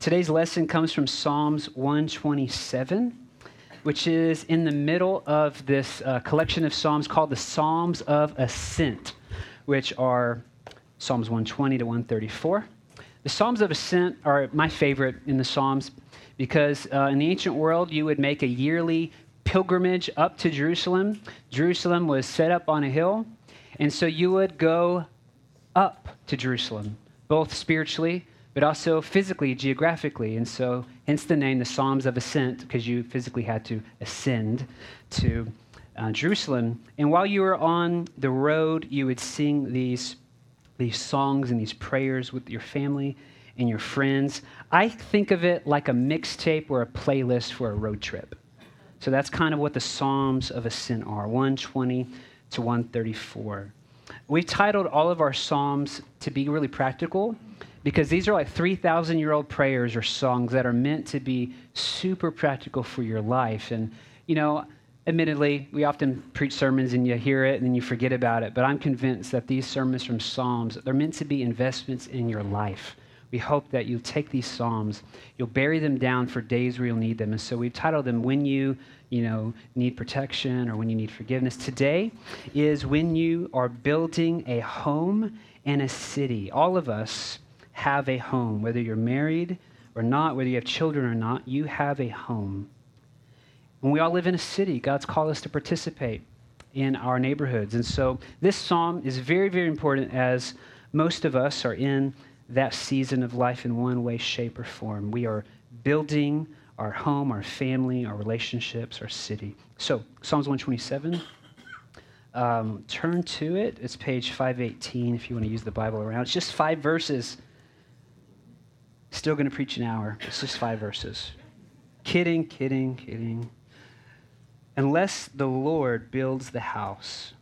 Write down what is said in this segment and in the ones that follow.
Today's lesson comes from Psalms 127, which is in the middle of this uh, collection of Psalms called the Psalms of Ascent, which are Psalms 120 to 134. The Psalms of Ascent are my favorite in the Psalms because uh, in the ancient world, you would make a yearly pilgrimage up to Jerusalem. Jerusalem was set up on a hill, and so you would go up to Jerusalem, both spiritually, but also physically, geographically. And so, hence the name, the Psalms of Ascent, because you physically had to ascend to uh, Jerusalem. And while you were on the road, you would sing these, these songs and these prayers with your family and your friends. I think of it like a mixtape or a playlist for a road trip. So that's kind of what the Psalms of Ascent are 120 to 134. We've titled all of our Psalms to be really practical because these are like 3,000 year old prayers or songs that are meant to be super practical for your life. And, you know, admittedly, we often preach sermons and you hear it and then you forget about it, but I'm convinced that these sermons from Psalms, they're meant to be investments in your life. We hope that you'll take these Psalms, you'll bury them down for days where you'll need them. And so we've titled them When You, you know, Need Protection or When You Need Forgiveness. Today is when you are building a home and a city. All of us have a home, whether you're married or not, whether you have children or not, you have a home. And we all live in a city. God's called us to participate in our neighborhoods. And so this psalm is very, very important as most of us are in that season of life in one way, shape, or form. We are building our home, our family, our relationships, our city. So, Psalms 127. Um, turn to it. It's page 518 if you want to use the Bible around. It's just five verses. Still going to preach an hour. It's just five verses. Kidding, kidding, kidding. Unless the Lord builds the house,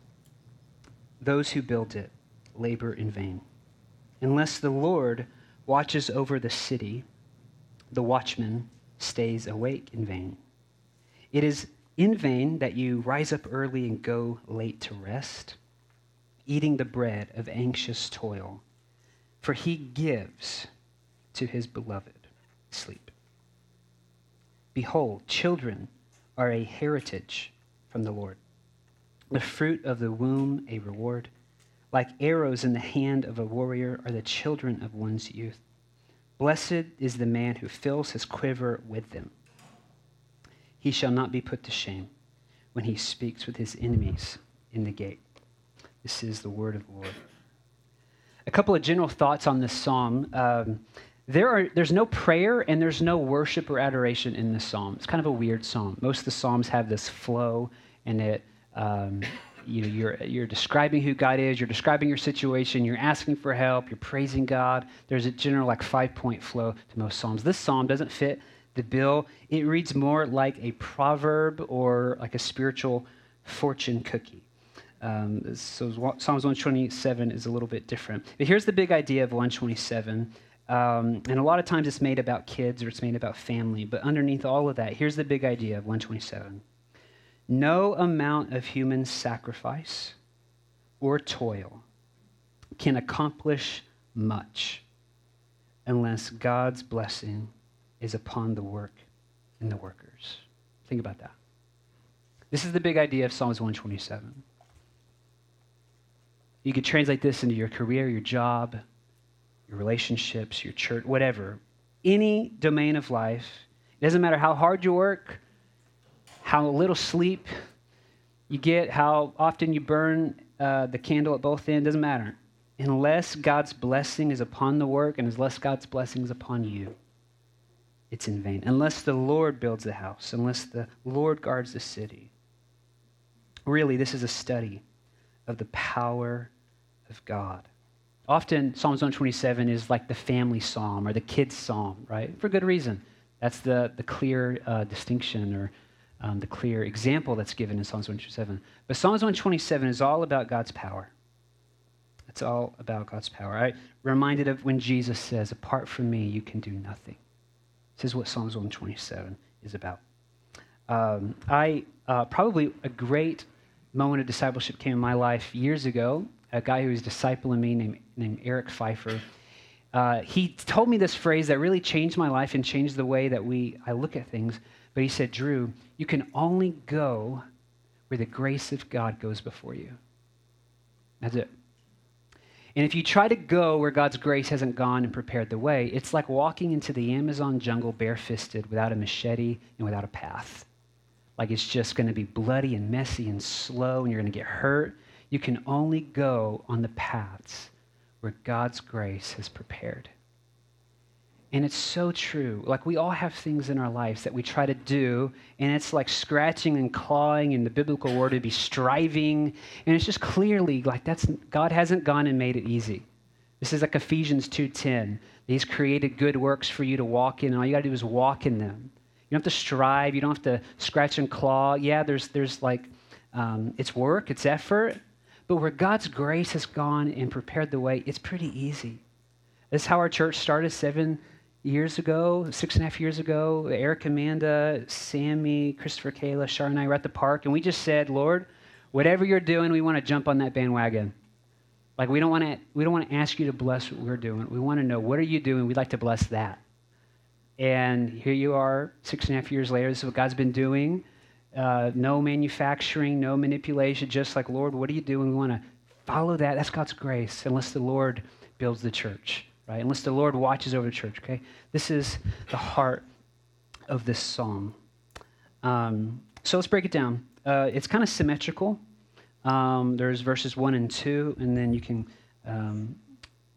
those who build it labor in vain. Unless the Lord watches over the city, the watchman stays awake in vain. It is in vain that you rise up early and go late to rest, eating the bread of anxious toil, for he gives to his beloved sleep. Behold, children are a heritage from the Lord, the fruit of the womb a reward. Like arrows in the hand of a warrior are the children of one's youth. Blessed is the man who fills his quiver with them. He shall not be put to shame when he speaks with his enemies in the gate. This is the word of the Lord. A couple of general thoughts on this psalm. Um, there are, there's no prayer and there's no worship or adoration in this psalm. It's kind of a weird psalm. Most of the psalms have this flow and it um, you know, you're, you're describing who God is, you're describing your situation, you're asking for help, you're praising God. There's a general like five point flow to most Psalms. This Psalm doesn't fit the bill. It reads more like a proverb or like a spiritual fortune cookie. Um, so Psalms 127 is a little bit different. But here's the big idea of 127. Um, and a lot of times it's made about kids or it's made about family. But underneath all of that, here's the big idea of 127 no amount of human sacrifice or toil can accomplish much unless God's blessing is upon the work and the workers. Think about that. This is the big idea of Psalms 127. You could translate this into your career, your job, your relationships, your church, whatever. Any domain of life. It doesn't matter how hard you work, how little sleep you get, how often you burn uh, the candle at both ends, doesn't matter. Unless God's blessing is upon the work and unless God's blessing is upon you, it's in vain. Unless the Lord builds the house, unless the Lord guards the city. Really, this is a study of the power of God. Often, Psalms 127 is like the family psalm or the kids' psalm, right? For good reason. That's the, the clear uh, distinction or um, the clear example that's given in Psalms 127. But Psalms 127 is all about God's power. It's all about God's power. I reminded of when Jesus says, Apart from me, you can do nothing. This is what Psalms 127 is about. Um, I uh, probably a great moment of discipleship came in my life years ago. A guy who was discipling me named, named Eric Pfeiffer. uh, he told me this phrase that really changed my life and changed the way that we I look at things. But he said, Drew, you can only go where the grace of God goes before you. That's it. And if you try to go where God's grace hasn't gone and prepared the way, it's like walking into the Amazon jungle barefisted without a machete and without a path. Like it's just going to be bloody and messy and slow and you're going to get hurt. You can only go on the paths where God's grace has prepared. And it's so true. Like we all have things in our lives that we try to do, and it's like scratching and clawing, and the biblical word would be striving. And it's just clearly like that's God hasn't gone and made it easy. This is like Ephesians 2:10. He's created good works for you to walk in, and all you gotta do is walk in them. You don't have to strive, you don't have to scratch and claw. Yeah, there's there's like um, it's work, it's effort, but where God's grace has gone and prepared the way, it's pretty easy. This is how our church started seven years ago, six and a half years ago, Eric, Amanda, Sammy, Christopher, Kayla, Shar, and I were at the park, and we just said, Lord, whatever you're doing, we want to jump on that bandwagon. Like we don't want to, we don't want to ask you to bless what we're doing. We want to know what are you doing. We'd like to bless that. And here you are, six and a half years later. This is what God's been doing. Uh, no manufacturing, no manipulation. Just like Lord, what are you doing? We want to follow that. That's God's grace. Unless the Lord builds the church right? Unless the Lord watches over the church, okay? This is the heart of this psalm. Um, so let's break it down. Uh, it's kind of symmetrical. Um, there's verses 1 and 2, and then you can, um,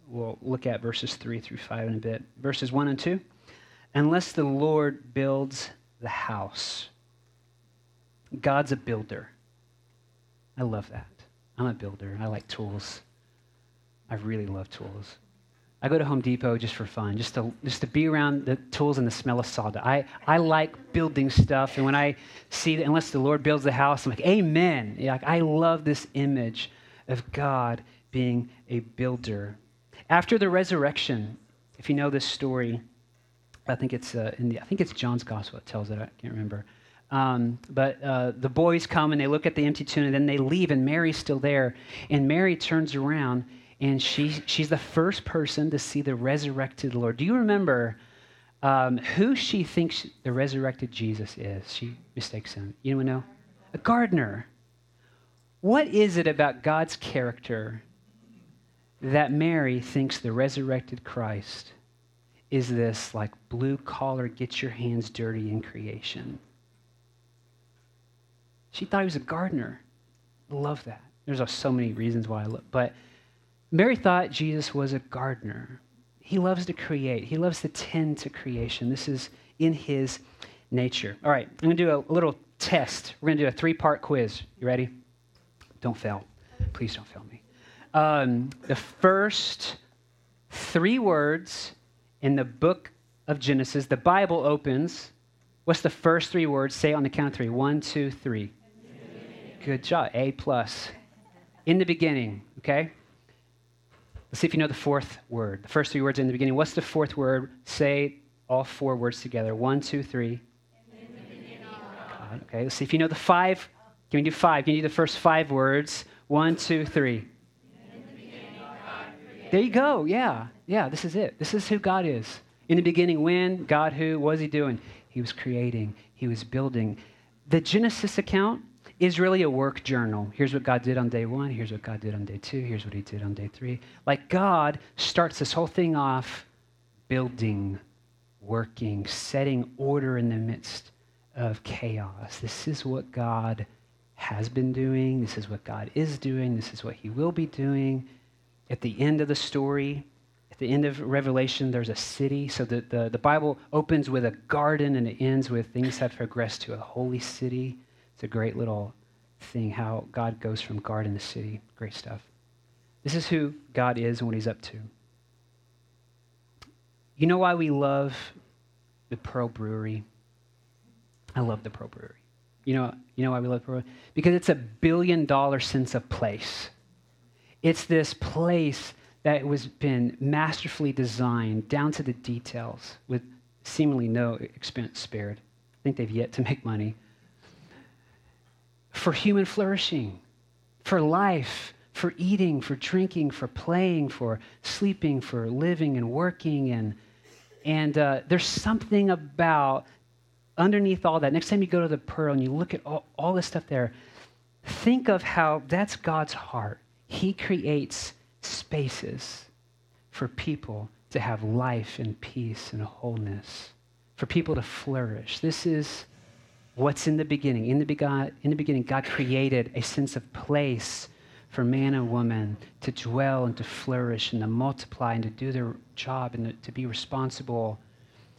we'll look at verses 3 through 5 in a bit. Verses 1 and 2. Unless the Lord builds the house, God's a builder. I love that. I'm a builder. I like tools. I really love tools. I go to Home Depot just for fun, just to, just to be around the tools and the smell of sawdust. I, I like building stuff, and when I see that, unless the Lord builds the house, I'm like, Amen. Like, I love this image of God being a builder. After the resurrection, if you know this story, I think it's uh, in the, I think it's John's Gospel that tells it. I can't remember. Um, but uh, the boys come and they look at the empty tomb, and then they leave, and Mary's still there. And Mary turns around and she, she's the first person to see the resurrected Lord. Do you remember um, who she thinks the resurrected Jesus is? She mistakes him. You know? A gardener. What is it about God's character that Mary thinks the resurrected Christ is this like blue collar, get your hands dirty in creation? She thought he was a gardener. love that. There's so many reasons why I love, but Mary thought Jesus was a gardener. He loves to create, he loves to tend to creation. This is in his nature. All right, I'm going to do a little test. We're going to do a three part quiz. You ready? Don't fail. Please don't fail me. Um, the first three words in the book of Genesis, the Bible opens. What's the first three words? Say on the count of three. One, two, three. Good job. A plus. In the beginning, okay? Let's see if you know the fourth word. The first three words in the beginning. What's the fourth word? Say all four words together. One, two, three. Okay, let's see if you know the five. Can we do five? Can you do the first five words? One, two, three. There you go. Yeah. Yeah, this is it. This is who God is. In the beginning, when? God who? Was he doing? He was creating, he was building. The Genesis account is really a work journal. Here's what God did on day one. Here's what God did on day two. Here's what he did on day three. Like God starts this whole thing off building, working, setting order in the midst of chaos. This is what God has been doing. This is what God is doing. This is what he will be doing. At the end of the story, at the end of Revelation, there's a city. So the, the, the Bible opens with a garden and it ends with things have progressed to a holy city. It's a great little thing how God goes from garden to city. Great stuff. This is who God is and what he's up to. You know why we love the Pearl Brewery? I love the Pearl Brewery. You know, you know why we love Pearl? Because it's a billion dollar sense of place. It's this place that was been masterfully designed down to the details with seemingly no expense spared. I think they've yet to make money for human flourishing, for life, for eating, for drinking, for playing, for sleeping, for living and working. And, and uh, there's something about underneath all that. Next time you go to the Pearl and you look at all, all this stuff there, think of how that's God's heart. He creates spaces for people to have life and peace and wholeness, for people to flourish. This is what's in the beginning. In the, begot, in the beginning, God created a sense of place for man and woman to dwell and to flourish and to multiply and to do their job and to, to be responsible.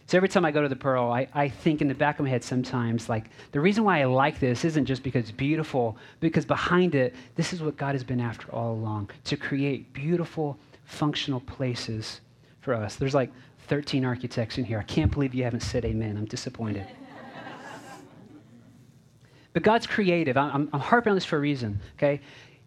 So every time I go to the Pearl, I, I think in the back of my head sometimes, like, the reason why I like this isn't just because it's beautiful, because behind it, this is what God has been after all along to create beautiful, functional places for us. There's like 13 architects in here. I can't believe you haven't said amen. I'm disappointed. But God's creative. I'm, I'm harping on this for a reason, okay?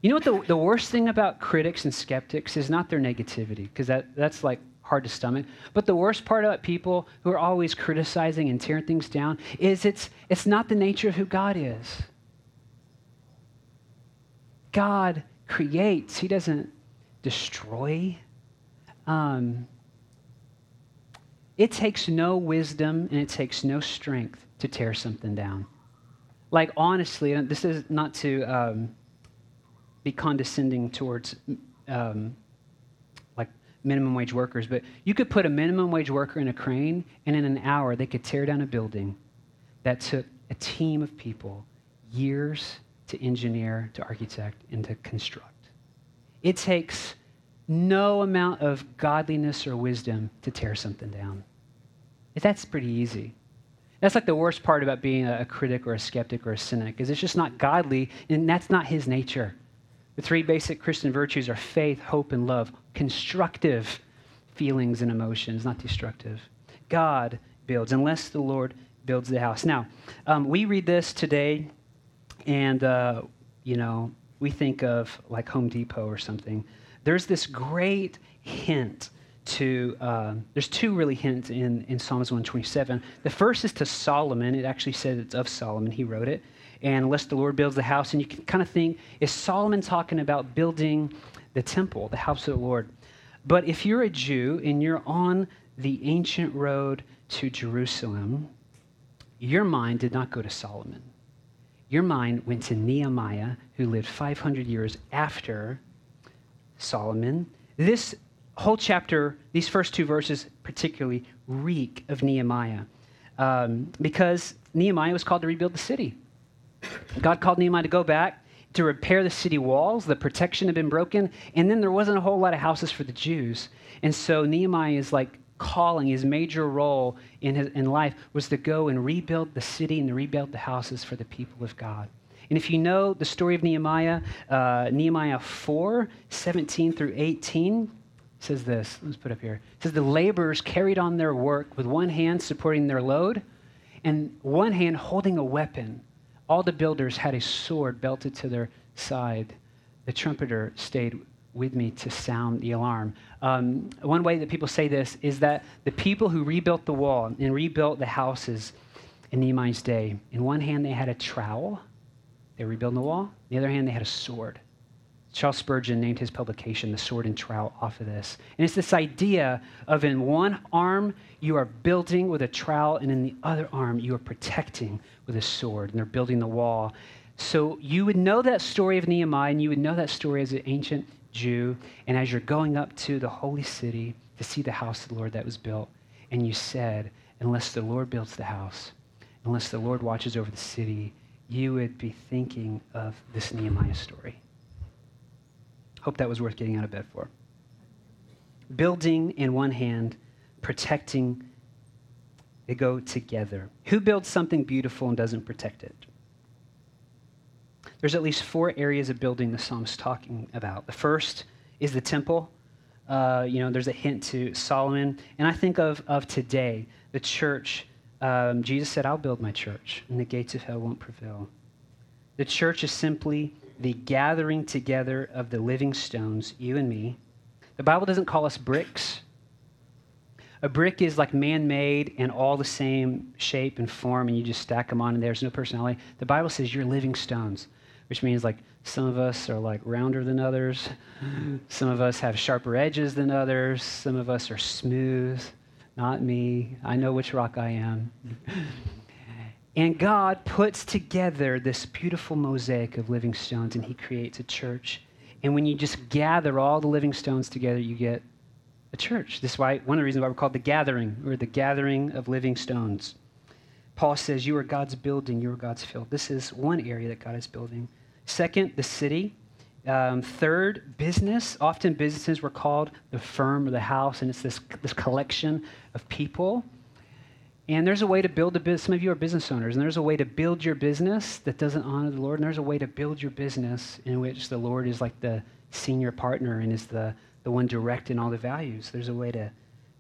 You know what the, the worst thing about critics and skeptics is not their negativity, because that, that's like hard to stomach. But the worst part about people who are always criticizing and tearing things down is it's, it's not the nature of who God is. God creates, He doesn't destroy. Um, it takes no wisdom and it takes no strength to tear something down. Like, honestly, this is not to. Um, be condescending towards um, like minimum wage workers, but you could put a minimum wage worker in a crane, and in an hour they could tear down a building that took a team of people years to engineer, to architect, and to construct. It takes no amount of godliness or wisdom to tear something down. That's pretty easy. That's like the worst part about being a critic or a skeptic or a cynic, is it's just not godly, and that's not his nature. The three basic Christian virtues are faith, hope, and love. Constructive feelings and emotions, not destructive. God builds, unless the Lord builds the house. Now, um, we read this today, and, uh, you know, we think of like Home Depot or something. There's this great hint to, uh, there's two really hints in, in Psalms 127. The first is to Solomon. It actually says it's of Solomon, he wrote it and unless the Lord builds the house. And you can kind of think, is Solomon talking about building the temple, the house of the Lord? But if you're a Jew and you're on the ancient road to Jerusalem, your mind did not go to Solomon. Your mind went to Nehemiah, who lived 500 years after Solomon. This whole chapter, these first two verses particularly, reek of Nehemiah um, because Nehemiah was called to rebuild the city. God called Nehemiah to go back to repair the city walls. The protection had been broken, and then there wasn't a whole lot of houses for the Jews. And so Nehemiah is like calling, his major role in, his, in life was to go and rebuild the city and rebuild the houses for the people of God. And if you know the story of Nehemiah, uh, Nehemiah 4 17 through 18 says this. Let's put it up here. It says, The laborers carried on their work with one hand supporting their load and one hand holding a weapon. All the builders had a sword belted to their side. The trumpeter stayed with me to sound the alarm. Um, one way that people say this is that the people who rebuilt the wall and rebuilt the houses in Nehemiah's day, in one hand they had a trowel, they were rebuilding the wall. On the other hand, they had a sword. Charles Spurgeon named his publication The Sword and Trowel off of this. And it's this idea of in one arm you are building with a trowel, and in the other arm you are protecting with a sword. And they're building the wall. So you would know that story of Nehemiah, and you would know that story as an ancient Jew. And as you're going up to the holy city to see the house of the Lord that was built, and you said, Unless the Lord builds the house, unless the Lord watches over the city, you would be thinking of this Nehemiah story. Hope that was worth getting out of bed for. Building in one hand, protecting, they go together. Who builds something beautiful and doesn't protect it? There's at least four areas of building the psalm's talking about. The first is the temple. Uh, you know, there's a hint to Solomon. And I think of, of today, the church. Um, Jesus said, I'll build my church, and the gates of hell won't prevail. The church is simply the gathering together of the living stones, you and me. The Bible doesn't call us bricks. A brick is like man made and all the same shape and form, and you just stack them on, and there's no personality. The Bible says you're living stones. which means like some of us are like rounder than others. Some of us have sharper edges than others. Some of us are smooth. Not me. I know which rock I am. and God puts together this beautiful mosaic of living stones and He creates a church. And when you just gather all the living stones together, you get a church. This is why one of the reasons why we're called the gathering, or the gathering of living stones. Paul says, You are God's building, you are God's field. This is one area that God is building. Second, the city. Um, third, business. Often businesses were called the firm or the house, and it's this, this collection of people. And there's a way to build a business. Some of you are business owners, and there's a way to build your business that doesn't honor the Lord. And there's a way to build your business in which the Lord is like the senior partner and is the, the one directing all the values. There's a way to,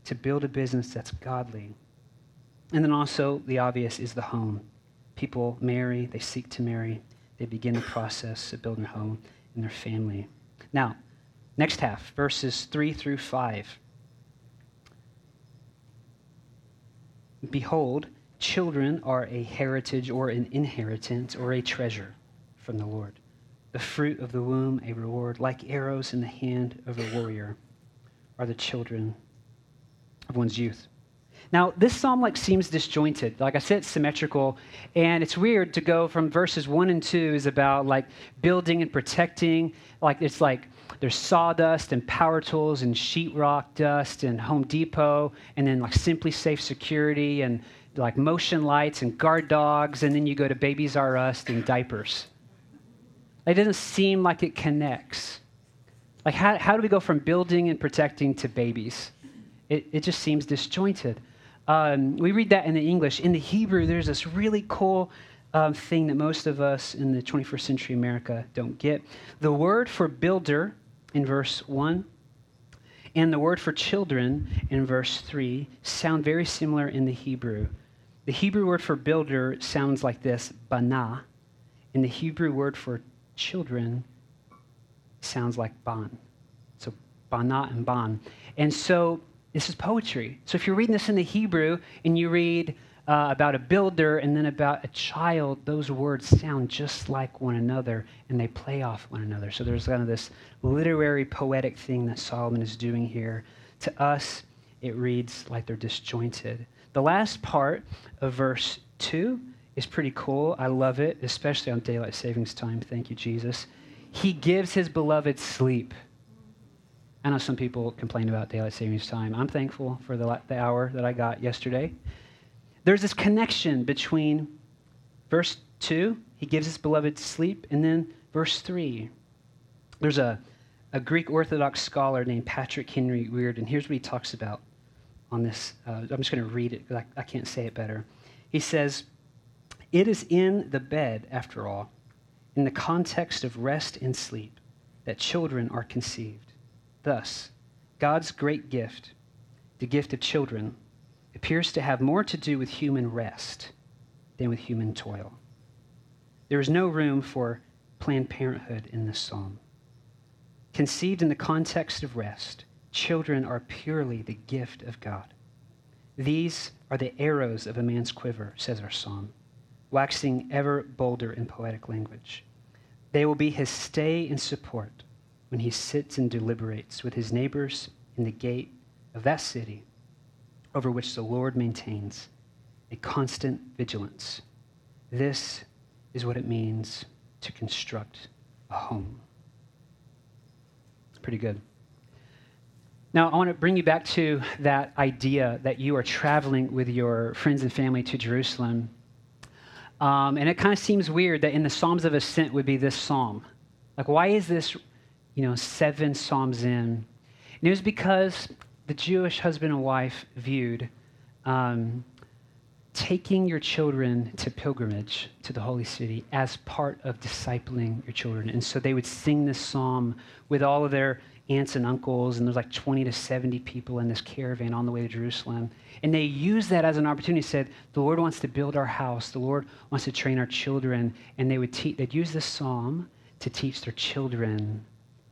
to build a business that's godly. And then also, the obvious is the home. People marry, they seek to marry, they begin the process of building a home in their family. Now, next half, verses 3 through 5. Behold, children are a heritage or an inheritance or a treasure from the Lord. The fruit of the womb, a reward, like arrows in the hand of a warrior, are the children of one's youth. Now, this psalm like seems disjointed. Like I said, it's symmetrical, and it's weird to go from verses one and two is about like building and protecting. Like it's like there's sawdust and power tools and sheetrock dust and Home Depot, and then like SimpliSafe Security and like motion lights and guard dogs, and then you go to Babies R Us and diapers. It doesn't seem like it connects. Like, how, how do we go from building and protecting to babies? It, it just seems disjointed. Um, we read that in the English. In the Hebrew, there's this really cool um, thing that most of us in the 21st century America don't get. The word for builder in verse 1 and the word for children in verse 3 sound very similar in the Hebrew. The Hebrew word for builder sounds like this, bana, and the Hebrew word for children sounds like ban. So bana and ban. And so this is poetry. So if you're reading this in the Hebrew and you read uh, about a builder and then about a child, those words sound just like one another and they play off one another. So there's kind of this literary, poetic thing that Solomon is doing here. To us, it reads like they're disjointed. The last part of verse 2 is pretty cool. I love it, especially on daylight savings time. Thank you, Jesus. He gives his beloved sleep. I know some people complain about daylight savings time. I'm thankful for the, the hour that I got yesterday. There's this connection between verse 2, he gives his beloved sleep, and then verse 3. There's a, a Greek Orthodox scholar named Patrick Henry Weir, and here's what he talks about on this. Uh, I'm just going to read it because I, I can't say it better. He says, It is in the bed, after all, in the context of rest and sleep, that children are conceived. Thus, God's great gift, the gift of children, appears to have more to do with human rest than with human toil. There is no room for Planned Parenthood in this psalm. Conceived in the context of rest, children are purely the gift of God. These are the arrows of a man's quiver, says our psalm, waxing ever bolder in poetic language. They will be his stay and support when he sits and deliberates with his neighbors in the gate of that city over which the Lord maintains a constant vigilance. This is what it means to construct a home. It's Pretty good. Now, I want to bring you back to that idea that you are traveling with your friends and family to Jerusalem. Um, and it kind of seems weird that in the Psalms of Ascent would be this psalm. Like, why is this you know, seven Psalms in. And it was because the Jewish husband and wife viewed um, taking your children to pilgrimage to the holy city as part of discipling your children. And so they would sing this psalm with all of their aunts and uncles, and there's like 20 to 70 people in this caravan on the way to Jerusalem. And they used that as an opportunity, said, the Lord wants to build our house, the Lord wants to train our children. And they would teach, they'd use this psalm to teach their children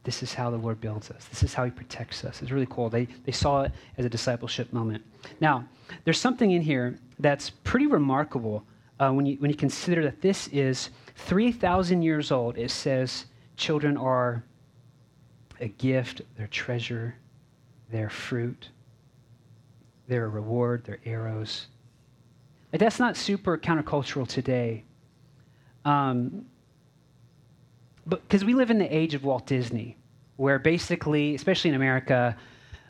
this is how the Lord builds us. This is how he protects us. It's really cool. They, they saw it as a discipleship moment. Now, there's something in here that's pretty remarkable uh, when, you, when you consider that this is 3,000 years old, it says children are a gift, their treasure, their fruit, their reward, their arrows. That's not super countercultural today. Um, because we live in the age of Walt Disney, where basically, especially in America,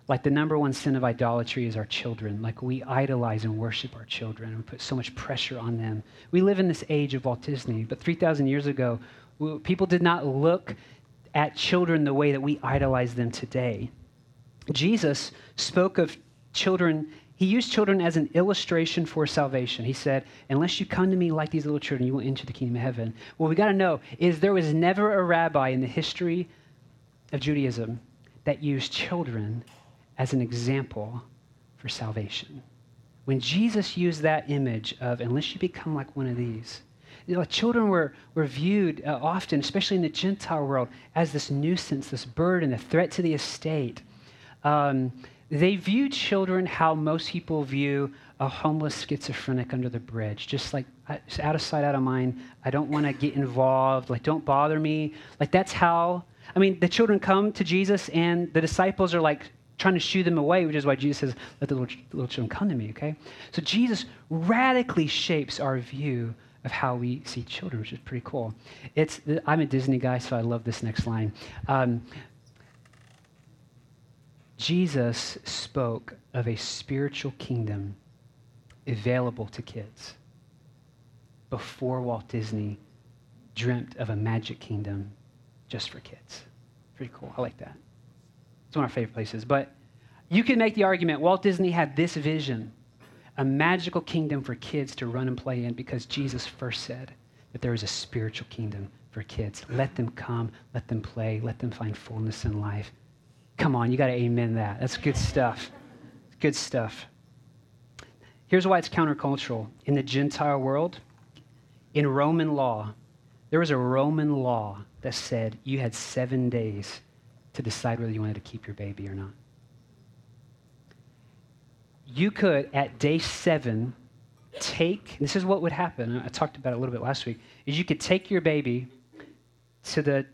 like the number one sin of idolatry is our children. Like we idolize and worship our children and put so much pressure on them. We live in this age of Walt Disney, but 3,000 years ago, people did not look at children the way that we idolize them today. Jesus spoke of children, he used children as an illustration for salvation. He said, Unless you come to me like these little children, you will enter the kingdom of heaven. What we got to know is there was never a rabbi in the history of Judaism that used children as an example for salvation. When Jesus used that image of, unless you become like one of these, you know, children were, were viewed uh, often, especially in the Gentile world, as this nuisance, this burden, a threat to the estate. Um, they view children how most people view a homeless schizophrenic under the bridge, just like out of sight, out of mind. I don't want to get involved. Like, don't bother me. Like, that's how. I mean, the children come to Jesus, and the disciples are like trying to shoo them away, which is why Jesus says, Let the little, little children come to me, okay? So Jesus radically shapes our view of how we see children, which is pretty cool. It's, I'm a Disney guy, so I love this next line. Um, Jesus spoke of a spiritual kingdom available to kids before Walt Disney dreamt of a magic kingdom just for kids. Pretty cool. I like that. It's one of our favorite places. But you can make the argument Walt Disney had this vision a magical kingdom for kids to run and play in because Jesus first said that there is a spiritual kingdom for kids. Let them come, let them play, let them find fullness in life. Come on, you got to amen that. That's good stuff. Good stuff. Here's why it's countercultural. In the Gentile world, in Roman law, there was a Roman law that said you had seven days to decide whether you wanted to keep your baby or not you could, at day seven, take, this is what would happen. I talked about it a little bit last week, is you could take your baby to the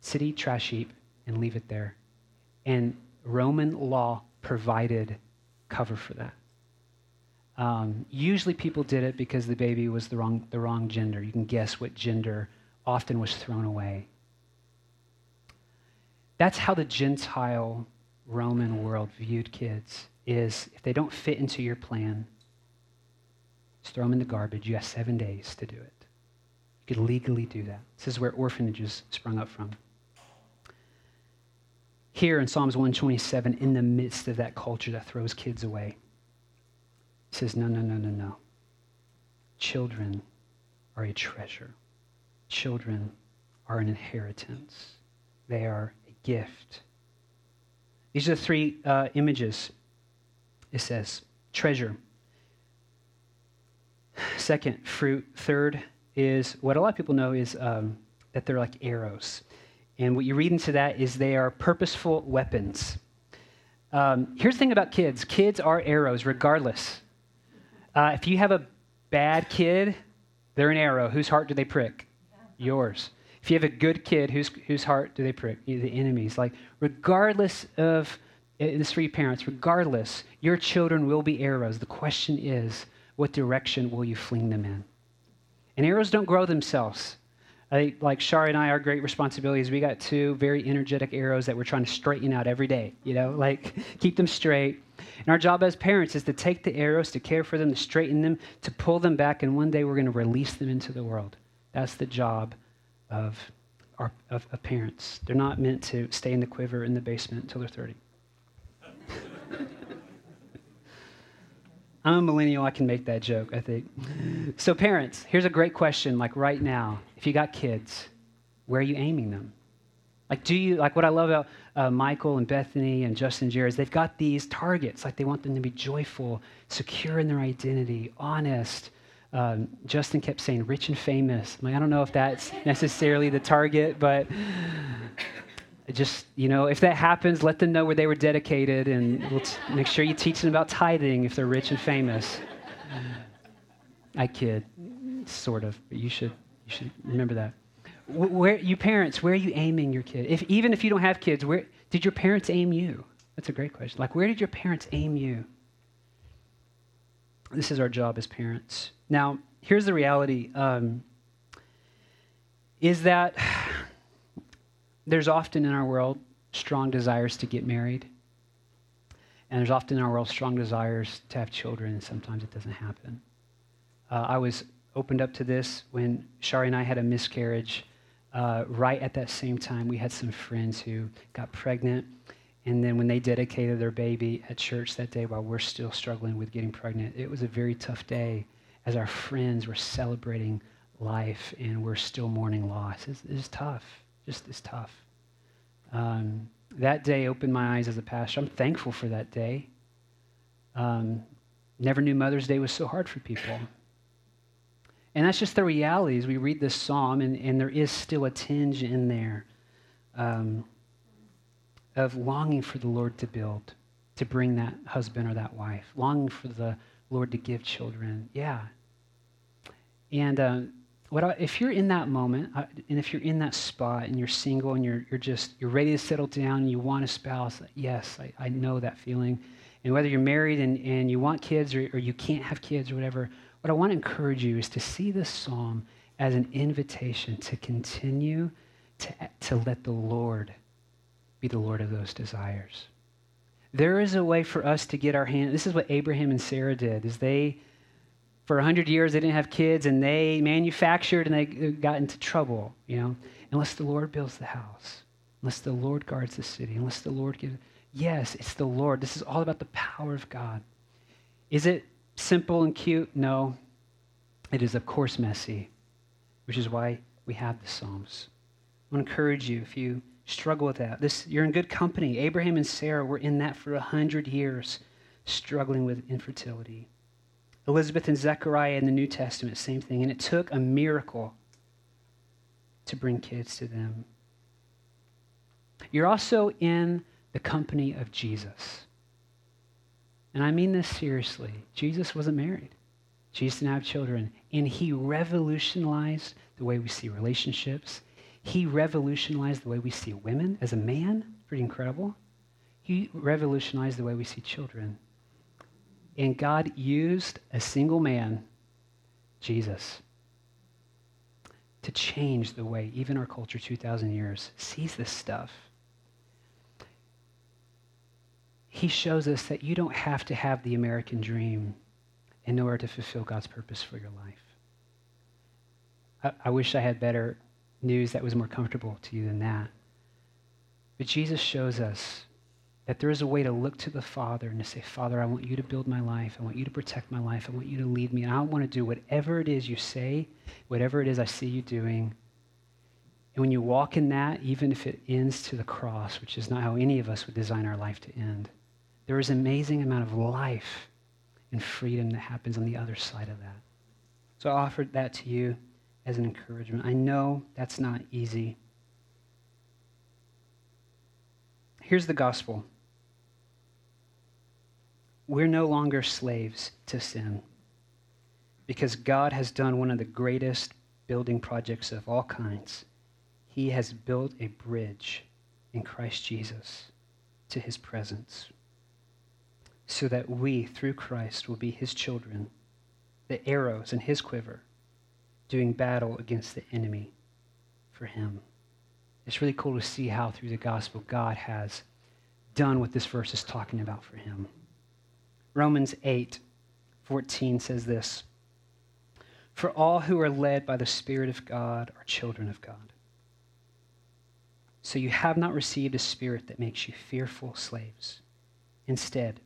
city trash heap and leave it there. And Roman law provided cover for that. Um, usually people did it because the baby was the wrong, the wrong gender. You can guess what gender often was thrown away. That's how the Gentile Roman world viewed kids is if they don't fit into your plan, just throw them in the garbage. You have seven days to do it. You could legally do that. This is where orphanages sprung up from. Here in Psalms 127, in the midst of that culture that throws kids away, he says, No, no, no, no, no. Children are a treasure. Children are an inheritance. They are a gift. These are the three uh, images it says treasure. Second, fruit. Third is what a lot of people know is um, that they're like arrows. And what you read into that is they are purposeful weapons. Um, here's the thing about kids kids are arrows, regardless. Uh, if you have a bad kid, they're an arrow. Whose heart do they prick? Yours. If you have a good kid, whose, whose heart do they prick? The enemy's. Like, regardless of the three parents, regardless, your children will be arrows. The question is, what direction will you fling them in? And arrows don't grow themselves. I, think like Shari and I, our great responsibility is we got two very energetic arrows that we're trying to straighten out every day, you know, like keep them straight. And our job as parents is to take the arrows, to care for them, to straighten them, to pull them back, and one day we're going to release them into the world. That's the job of, our, of, of parents. They're not meant to stay in the quiver in the basement until they're 30. I'm a millennial, I can make that joke, I think. So, parents, here's a great question like right now. If you got kids, where are you aiming them? Like, do you, like what I love about uh, Michael and Bethany and Justin Jared is they've got these targets. Like, they want them to be joyful, secure in their identity, honest. Um, Justin kept saying rich and famous. Like, I don't know if that's necessarily the target, but just, you know, if that happens, let them know where they were dedicated and we'll t- make sure you teach them about tithing if they're rich and famous. I kid. sort of, but you should, you should remember that. Where, you parents, where are you aiming your kid? If, even if you don't have kids, where did your parents aim you? That's a great question. Like, where did your parents aim you? This is our job as parents. Now, here's the reality um, is that there's often in our world strong desires to get married. And there's often in our world strong desires to have children, and sometimes it doesn't happen. Uh, I was opened up to this when Shari and I had a miscarriage. Uh, right at that same time, we had some friends who got pregnant. And then when they dedicated their baby at church that day while we're still struggling with getting pregnant, it was a very tough day as our friends were celebrating life and we're still mourning loss. It's, it's tough. Just it's tough. Um, that day opened my eyes as a pastor. I'm thankful for that day. Um, never knew Mother's Day was so hard for people. And that's just the reality as we read this psalm, and, and there is still a tinge in there um, of longing for the Lord to build, to bring that husband or that wife, longing for the Lord to give children. Yeah. And uh, what I, if you're in that moment, and if you're in that spot, and you're single, and you're, you're just you're ready to settle down, and you want a spouse, yes, I, I know that feeling. And whether you're married and, and you want kids or, or you can't have kids or whatever, what I want to encourage you is to see this psalm as an invitation to continue to, to let the Lord be the Lord of those desires. There is a way for us to get our hand. This is what Abraham and Sarah did. Is they, for 100 years, they didn't have kids, and they manufactured and they uh, got into trouble. You know, unless the Lord builds the house, unless the Lord guards the city, unless the Lord gives. Yes, it's the Lord. This is all about the power of God. Is it simple and cute? No. It is, of course, messy, which is why we have the Psalms. I want to encourage you if you struggle with that. This, you're in good company. Abraham and Sarah were in that for a hundred years, struggling with infertility. Elizabeth and Zechariah in the New Testament, same thing. And it took a miracle to bring kids to them. You're also in the company of Jesus. And I mean this seriously. Jesus wasn't married. Jesus didn't have children. And he revolutionized the way we see relationships. He revolutionized the way we see women as a man. Pretty incredible. He revolutionized the way we see children. And God used a single man, Jesus, to change the way even our culture 2,000 years sees this stuff he shows us that you don't have to have the American dream in order to fulfill God's purpose for your life. I, I, wish I had better news that was more comfortable to you than that. But Jesus shows us that there is a way to look to the Father and to say, Father, I want you to build my life. I want you to protect my life. I want you to lead me. And I want to do whatever it is you say, whatever it is I see you doing. And when you walk in that, even if it ends to the cross, which is not how any of us would design our life to end, there is an amazing amount of life and freedom that happens on the other side of that. So I offered that to you as an encouragement. I know that's not easy. Here's the gospel we're no longer slaves to sin because God has done one of the greatest building projects of all kinds. He has built a bridge in Christ Jesus to his presence so that we, through Christ, will be his children, the arrows in his quiver, doing battle against the enemy for him. It's really cool to see how, through the gospel, God has done what this verse is talking about for him. Romans 8 14 says this For all who are led by the Spirit of God are children of God. So you have not received a spirit that makes you fearful slaves. Instead,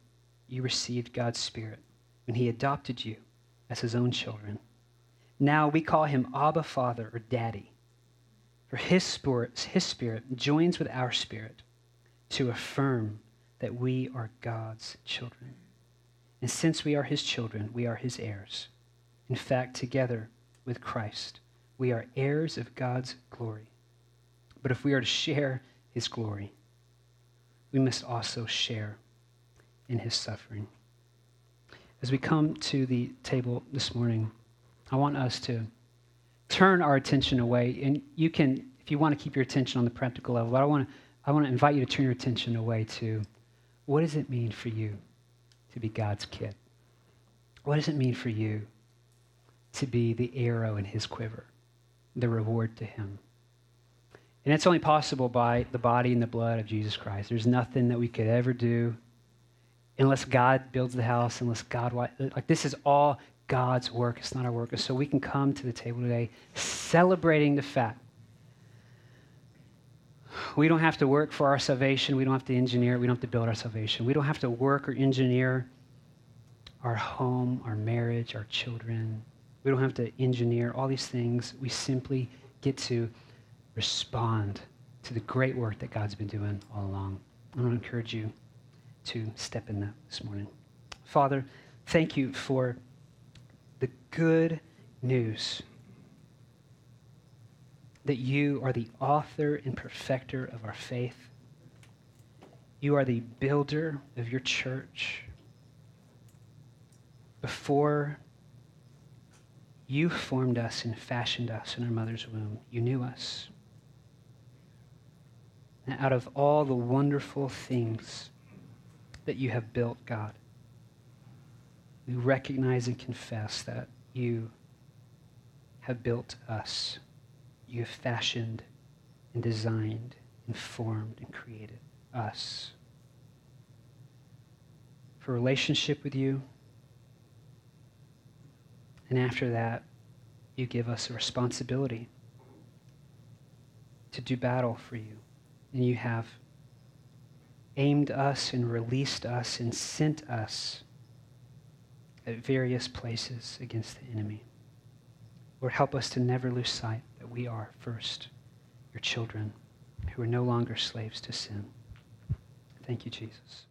you received God's Spirit when He adopted you as His own children. Now we call Him Abba Father or Daddy. For His Spirit, His Spirit joins with our spirit to affirm that we are God's children. And since we are His children, we are His heirs. In fact, together with Christ, we are heirs of God's glory. But if we are to share His glory, we must also share in his suffering. As we come to the table this morning, I want us to turn our attention away. And you can, if you want to keep your attention on the practical level, but I want to, I want to invite you to turn your attention away to what does it mean for you to be God's kid? What does it mean for you to be the arrow in his quiver, the reward to him? And it's only possible by the body and the blood of Jesus Christ. There's nothing that we could ever do unless God builds the house, unless God, like this is all God's work. It's not our work. So we can come to the table today celebrating the fact we don't have to work for our salvation. We don't have to engineer. We don't have to build our salvation. We don't have to work or engineer our home, our marriage, our children. We don't have to engineer all these things. We simply get to respond to the great work that God's been doing all along. I want to encourage you to step in that this morning. Father, thank you for the good news that you are the author and perfecter of our faith. You are the builder of your church. Before you formed us and fashioned us in our mother's womb, you knew us. And out of all the wonderful things that you have built, God, we recognize and confess that you have built us. You have fashioned and designed and formed and created us for relationship with you. And after that, you give us a responsibility to do battle for you. And you have aimed us and released us and sent us at various places against the enemy. Lord, help us to never lose sight that we are first your children who are no longer slaves to sin. Thank you, Jesus.